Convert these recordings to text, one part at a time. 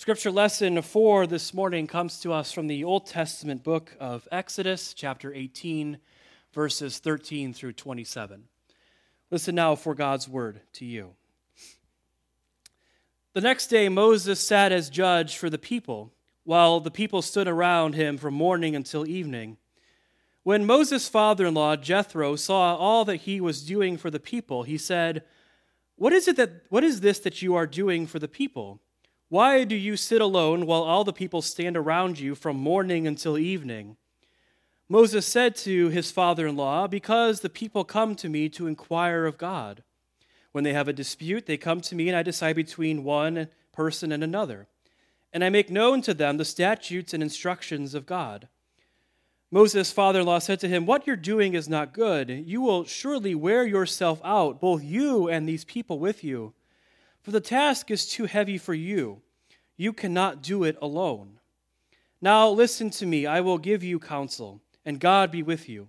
Scripture lesson for this morning comes to us from the Old Testament book of Exodus, chapter 18, verses 13 through 27. Listen now for God's word to you. The next day, Moses sat as judge for the people, while the people stood around him from morning until evening. When Moses' father in law, Jethro, saw all that he was doing for the people, he said, what is, it that, what is this that you are doing for the people? Why do you sit alone while all the people stand around you from morning until evening? Moses said to his father in law, Because the people come to me to inquire of God. When they have a dispute, they come to me, and I decide between one person and another. And I make known to them the statutes and instructions of God. Moses' father in law said to him, What you're doing is not good. You will surely wear yourself out, both you and these people with you. For the task is too heavy for you. You cannot do it alone. Now listen to me. I will give you counsel, and God be with you.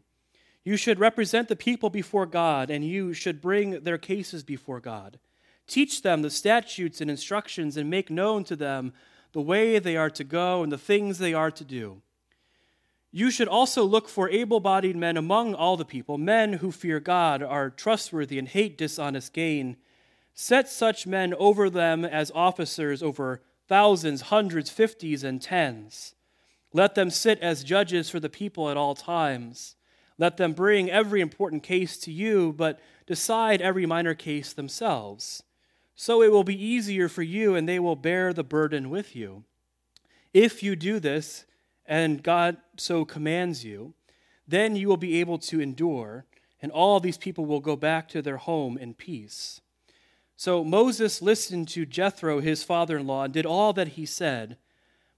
You should represent the people before God, and you should bring their cases before God. Teach them the statutes and instructions, and make known to them the way they are to go and the things they are to do. You should also look for able bodied men among all the people, men who fear God, are trustworthy, and hate dishonest gain Set such men over them as officers over thousands, hundreds, fifties, and tens. Let them sit as judges for the people at all times. Let them bring every important case to you, but decide every minor case themselves. So it will be easier for you, and they will bear the burden with you. If you do this, and God so commands you, then you will be able to endure, and all these people will go back to their home in peace. So Moses listened to Jethro, his father in law, and did all that he said.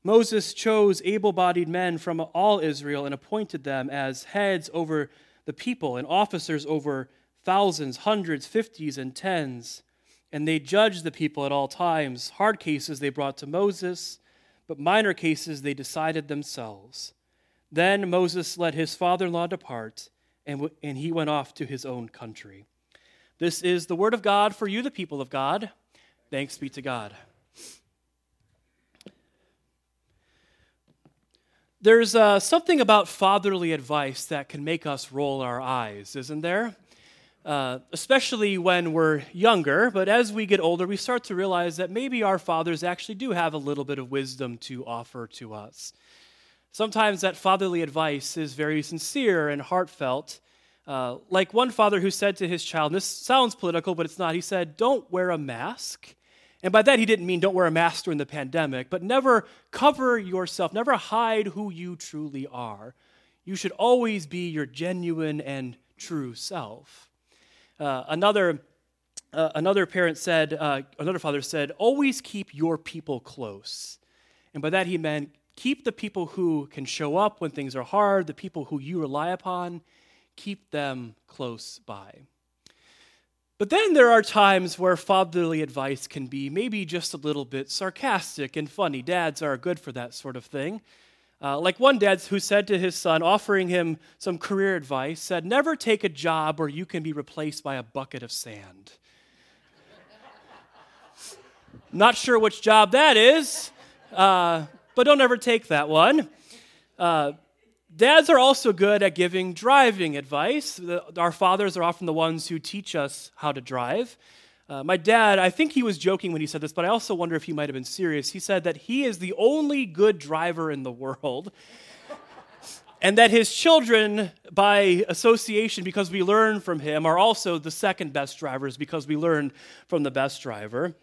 Moses chose able bodied men from all Israel and appointed them as heads over the people and officers over thousands, hundreds, fifties, and tens. And they judged the people at all times. Hard cases they brought to Moses, but minor cases they decided themselves. Then Moses let his father in law depart, and, w- and he went off to his own country. This is the word of God for you, the people of God. Thanks be to God. There's uh, something about fatherly advice that can make us roll our eyes, isn't there? Uh, especially when we're younger, but as we get older, we start to realize that maybe our fathers actually do have a little bit of wisdom to offer to us. Sometimes that fatherly advice is very sincere and heartfelt, uh, like one father who said to his child, and this sounds political, but it's not, he said, Don't wear a mask. And by that, he didn't mean don't wear a mask during the pandemic, but never cover yourself, never hide who you truly are. You should always be your genuine and true self. Uh, another, uh, another parent said, uh, another father said, always keep your people close. And by that, he meant keep the people who can show up when things are hard, the people who you rely upon, keep them close by. But then there are times where fatherly advice can be maybe just a little bit sarcastic and funny. Dads are good for that sort of thing. Uh, like one dad who said to his son, offering him some career advice, said, Never take a job where you can be replaced by a bucket of sand. Not sure which job that is, uh, but don't ever take that one. Uh, Dads are also good at giving driving advice. Our fathers are often the ones who teach us how to drive. Uh, my dad, I think he was joking when he said this, but I also wonder if he might have been serious. He said that he is the only good driver in the world, and that his children, by association, because we learn from him, are also the second best drivers because we learn from the best driver.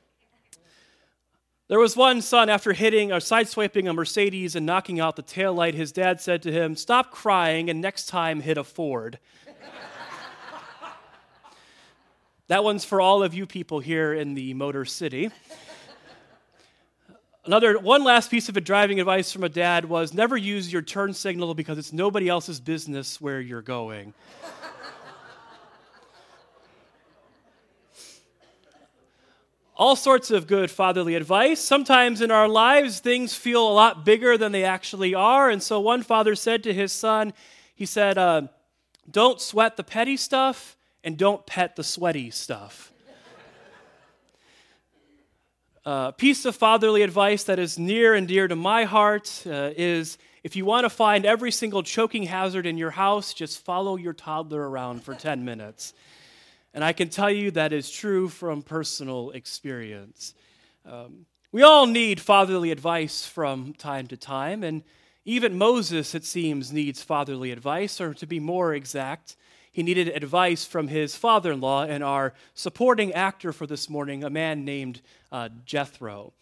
There was one son, after hitting or sideswiping a Mercedes and knocking out the taillight, his dad said to him, Stop crying and next time hit a Ford. that one's for all of you people here in the Motor City. Another one last piece of driving advice from a dad was never use your turn signal because it's nobody else's business where you're going. All sorts of good fatherly advice. Sometimes in our lives, things feel a lot bigger than they actually are. And so one father said to his son, he said, uh, Don't sweat the petty stuff and don't pet the sweaty stuff. Uh, piece of fatherly advice that is near and dear to my heart uh, is if you want to find every single choking hazard in your house, just follow your toddler around for 10 minutes. And I can tell you that is true from personal experience. Um, we all need fatherly advice from time to time, and even Moses, it seems, needs fatherly advice, or to be more exact, he needed advice from his father in law and our supporting actor for this morning, a man named uh, Jethro.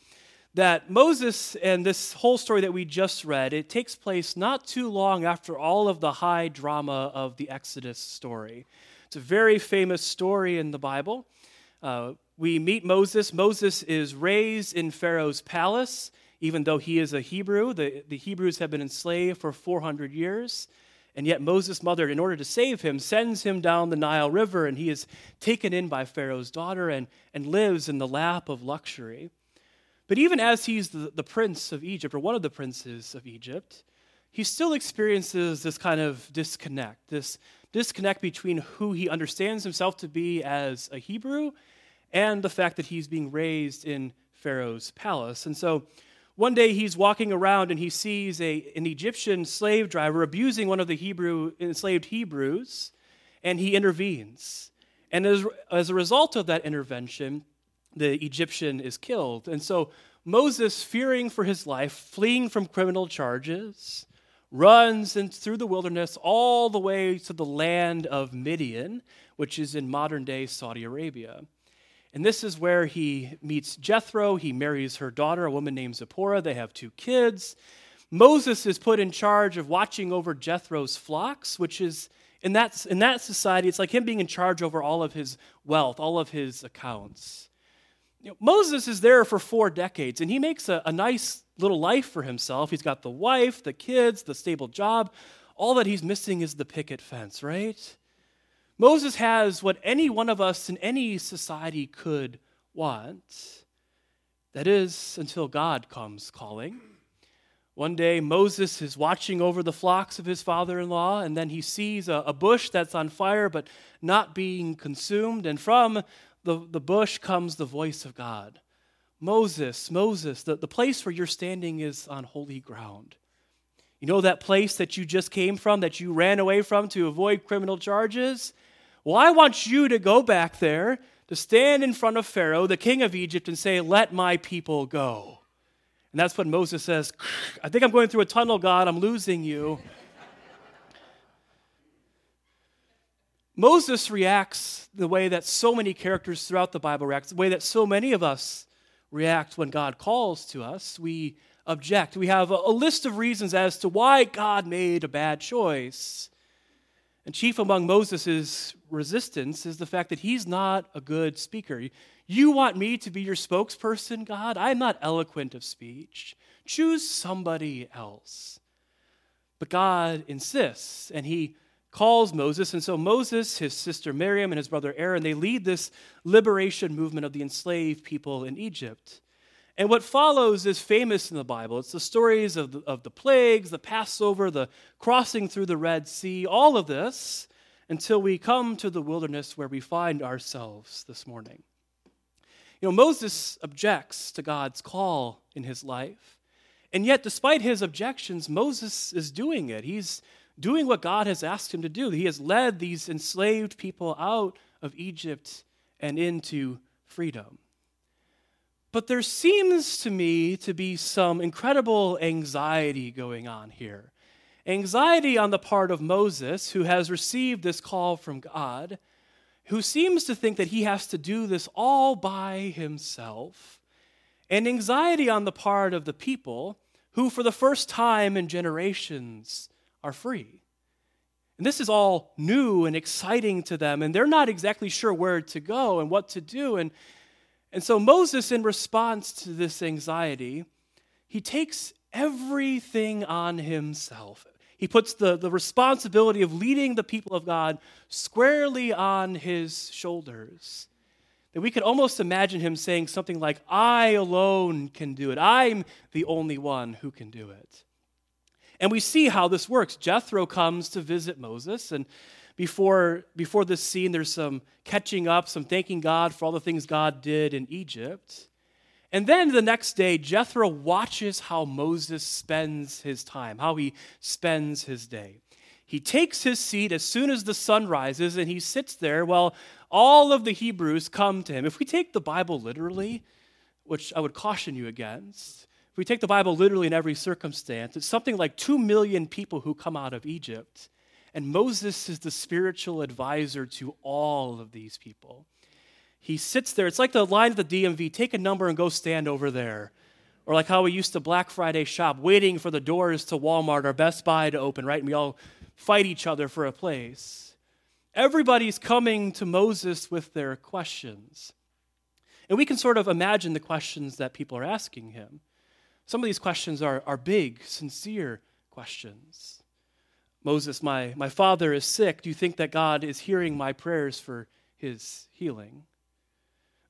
That Moses and this whole story that we just read, it takes place not too long after all of the high drama of the Exodus story. It's a very famous story in the Bible. Uh, we meet Moses. Moses is raised in Pharaoh's palace, even though he is a Hebrew. The, the Hebrews have been enslaved for 400 years. And yet, Moses' mother, in order to save him, sends him down the Nile River, and he is taken in by Pharaoh's daughter and, and lives in the lap of luxury. But even as he's the, the prince of Egypt, or one of the princes of Egypt, he still experiences this kind of disconnect, this disconnect between who he understands himself to be as a Hebrew and the fact that he's being raised in Pharaoh's palace. And so one day he's walking around and he sees a, an Egyptian slave driver abusing one of the Hebrew enslaved Hebrews, and he intervenes. And as, as a result of that intervention, the Egyptian is killed. And so Moses, fearing for his life, fleeing from criminal charges, runs in, through the wilderness all the way to the land of Midian, which is in modern day Saudi Arabia. And this is where he meets Jethro. He marries her daughter, a woman named Zipporah. They have two kids. Moses is put in charge of watching over Jethro's flocks, which is in that, in that society, it's like him being in charge over all of his wealth, all of his accounts. You know, Moses is there for four decades, and he makes a, a nice little life for himself. He's got the wife, the kids, the stable job. All that he's missing is the picket fence, right? Moses has what any one of us in any society could want. That is, until God comes calling. One day, Moses is watching over the flocks of his father in law, and then he sees a, a, bush that's on fire but not being consumed. And from the, the bush comes the voice of God Moses, Moses, the, the place where you're standing is on holy ground. You know that place that you just came from, that you ran away from to avoid criminal charges? Well, I want you to go back there to stand in front of Pharaoh, the king of Egypt, and say, Let my people go. And that's when Moses says, I think I'm going through a tunnel, God. I'm losing you. Moses reacts the way that so many characters throughout the Bible react, the way that so many of us react when God calls to us. We object. We have a, list of reasons as to why God made a bad choice. And chief among Moses' resistance is the fact that he's not a good speaker. You want me to be your spokesperson, God? I'm not eloquent of speech. Choose somebody else. But God insists, and he calls Moses. And so Moses, his sister Miriam, and his brother Aaron, they lead this liberation movement of the enslaved people in Egypt. And what follows is famous in the Bible. It's the stories of the, of the plagues, the Passover, the crossing through the Red Sea, all of this until we come to the wilderness where we find ourselves this morning. You know, Moses objects to God's call in his life. And yet, despite his objections, Moses is doing it. He's doing what God has asked him to do. He has led these enslaved people out of Egypt and into freedom. But there seems to me to be some incredible anxiety going on here. Anxiety on the part of Moses, who has received this call from God, who seems to think that he has to do this all by himself, and anxiety on the part of the people, who for the first time in generations are free. And this is all new and exciting to them, and they're not exactly sure where to go and what to do. And and so Moses, in response to this anxiety, he takes everything on himself. He puts the, the responsibility of leading the people of God squarely on his shoulders. That we could almost imagine him saying something like, I alone can do it. I'm the only one who can do it. And we see how this works. Jethro comes to visit Moses, and before, before this scene, there's some catching up, some thanking God for all the things God did in Egypt. And then the next day, Jethro watches how Moses spends his time, how he spends his day. He takes his seat as soon as the sun rises and he sits there while all of the Hebrews come to him. If we take the Bible literally, which I would caution you against, we take the Bible literally in every circumstance, it's something like two million people who come out of Egypt. And Moses is the spiritual advisor to all of these people. He sits there. It's like the line at the DMV take a number and go stand over there. Or like how we used to Black Friday shop, waiting for the doors to Walmart or Best Buy to open, right? And we all fight each other for a place. Everybody's coming to Moses with their questions. And we can sort of imagine the questions that people are asking him. Some of these questions are, are big, sincere questions. Moses, my, my father is sick. Do you think that God is hearing my prayers for his healing?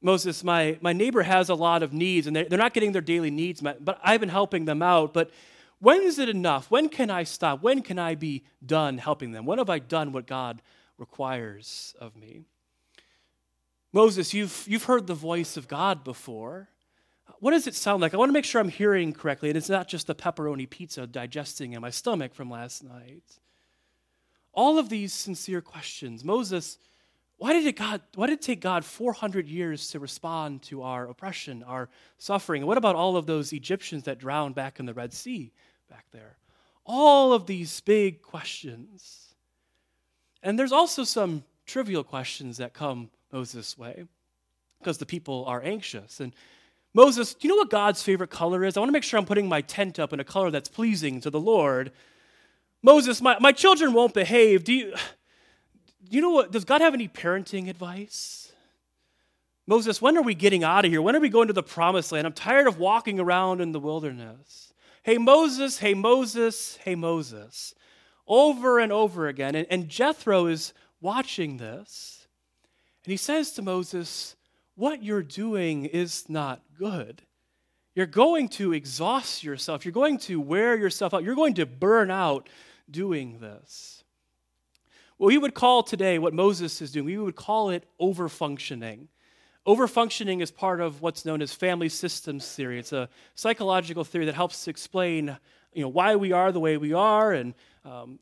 Moses, my, my neighbor has a lot of needs and they're, they're not getting their daily needs met, but I've been helping them out. But when is it enough? When can I stop? When can I be done helping them? When have I done what God requires of me? Moses, you've, you've heard the voice of God before. What does it sound like? I want to make sure I'm hearing correctly, and it's not just the pepperoni pizza digesting in my stomach from last night. All of these sincere questions. Moses, why did, it God, why did it take God 400 years to respond to our oppression, our suffering? What about all of those Egyptians that drowned back in the Red Sea back there? All of these big questions. And there's also some trivial questions that come Moses' way because the people are anxious. And Moses, do you know what God's favorite color is? I want to make sure I'm putting my tent up in a color that's pleasing to the Lord. Moses, my, my children won't behave. Do you, do you know what? Does God have any parenting advice? Moses, when are we getting out of here? When are we going to the promised land? I'm tired of walking around in the wilderness. Hey, Moses, hey, Moses, hey, Moses. Over and over again. And, and Jethro is watching this. And he says to Moses, What you're doing is not good. You're going to exhaust yourself. You're going to wear yourself out. You're going to burn out doing this. What we would call today, what Moses is doing, we would call it overfunctioning. Overfunctioning is part of what's known as family systems theory. It's a psychological theory that helps to explain you know, why we are the way we are, and um,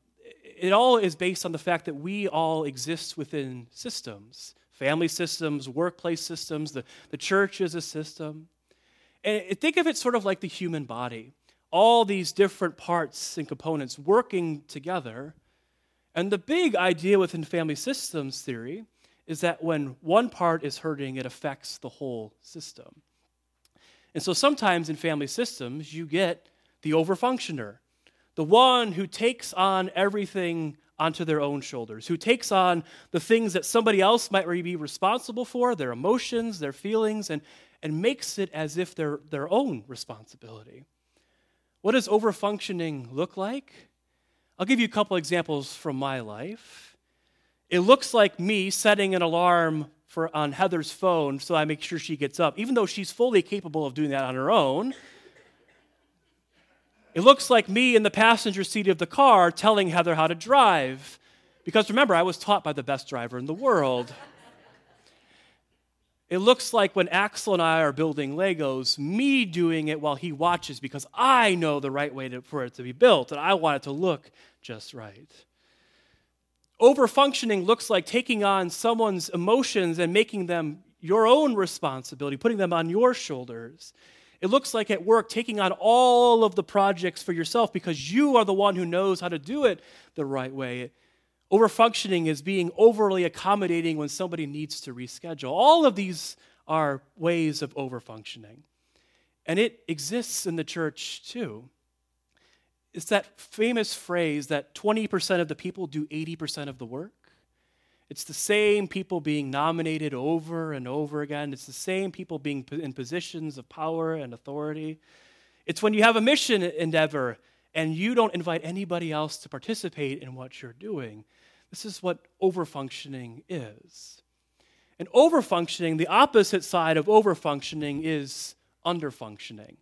it all is based on the fact that we all exist within systems family systems, workplace systems, the, the church is a system. And think of it sort of like the human body all these different parts and components working together and the big idea within family systems theory is that when one part is hurting, it affects the whole system. And so sometimes in family systems, you get the overfunctioner, the one who takes on everything onto their own shoulders, who takes on the things that somebody else might be responsible for, their emotions, their feelings, and, and makes it as if they're their own responsibility. What does overfunctioning look like? I'll give you a couple examples from my life. It looks like me setting an alarm for, on Heather's phone so I make sure she gets up, even though she's fully capable of doing that on her own. It looks like me in the passenger seat of the car telling Heather how to drive. Because remember, I was taught by the best driver in the world. It looks like when Axel and I are building Legos, me doing it while he watches because I know the right way to, for it to be built and I want it to look just right. Overfunctioning looks like taking on someone's emotions and making them your own responsibility, putting them on your shoulders. It looks like at work taking on all of the projects for yourself because you are the one who knows how to do it the right way. Overfunctioning is being overly accommodating when somebody needs to reschedule. All of these are ways of overfunctioning. And it exists in the church too. It's that famous phrase that 20% of the people do 80% of the work. It's the same people being nominated over and over again. It's the same people being in positions of power and authority. It's when you have a mission endeavor and you don't invite anybody else to participate in what you're doing. This is what overfunctioning is. And overfunctioning, the opposite side of overfunctioning is underfunctioning.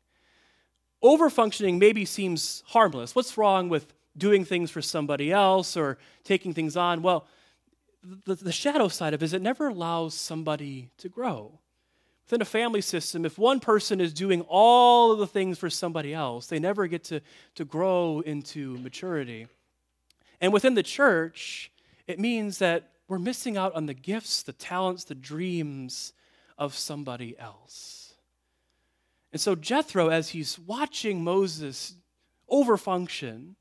Overfunctioning maybe seems harmless. What's wrong with doing things for somebody else or taking things on? Well, the, the shadow side of it is it never allows somebody to grow. Within a family system, if one person is doing all of the things for somebody else, they never get to, to grow into maturity. And within the church, it means that we're missing out on the gifts, the talents, the dreams of somebody else. And so Jethro, as he's watching Moses overfunction,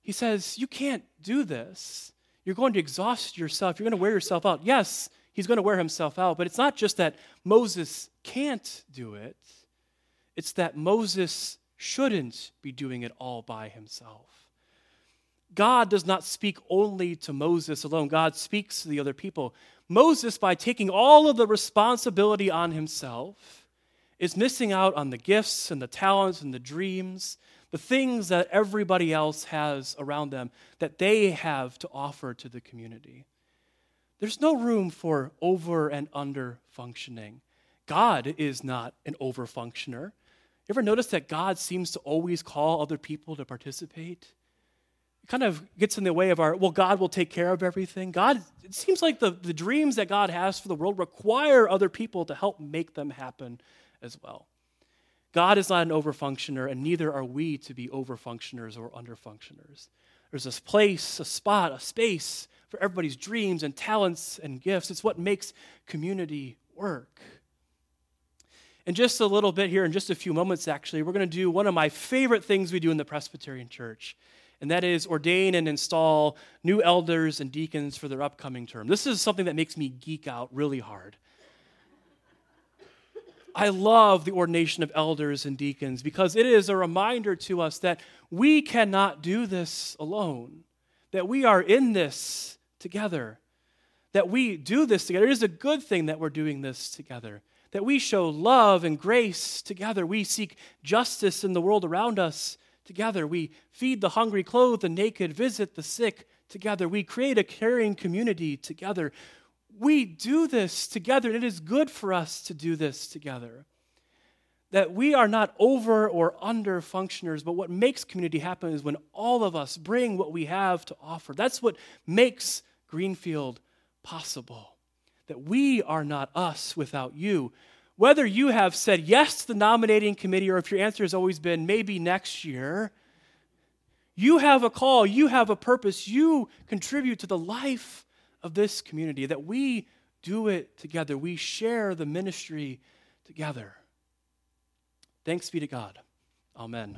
he says, You can't do this. You're going to exhaust yourself. You're going to wear yourself out. Yes, he's going to wear himself out. But it's not just that Moses can't do it, it's that Moses shouldn't be doing it all by himself. God does not speak only to Moses alone, God speaks to the other people. Moses, by taking all of the responsibility on himself, is missing out on the gifts and the talents and the dreams, the things that everybody else has around them that they have to offer to the community. There's no room for over and under functioning. God is not an over functioner. You ever notice that God seems to always call other people to participate? It kind of gets in the way of our, well, God will take care of everything. God, it seems like the, the dreams that God has for the world require other people to help make them happen as well. God is not an overfunctioner, and neither are we to be overfunctioners or underfunctioners. There's this place, a spot, a space for everybody's dreams and talents and gifts. It's what makes community work. In just a little bit here, in just a few moments, actually, we're going to do one of my favorite things we do in the Presbyterian Church, and that is ordain and install new elders and deacons for their upcoming term. This is something that makes me geek out really hard. I love the ordination of elders and deacons because it is a reminder to us that we cannot do this alone, that we are in this together, that we do this together. It is a good thing that we're doing this together, that we show love and grace together. We seek justice in the world around us together. We feed the hungry, clothe the naked, visit the sick together. We create a caring community together we do this together, and it is good for us to do this together. That we are not over or under functioners, but what makes community happen is when all of us bring what we have to offer. That's what makes Greenfield possible. That we are not us without you. Whether you have said yes to the nominating committee or if your answer has always been maybe next year, you have a call, you have a purpose, you contribute to the life of this community, that we do it together. We share the ministry together. Thanks be to God. Amen.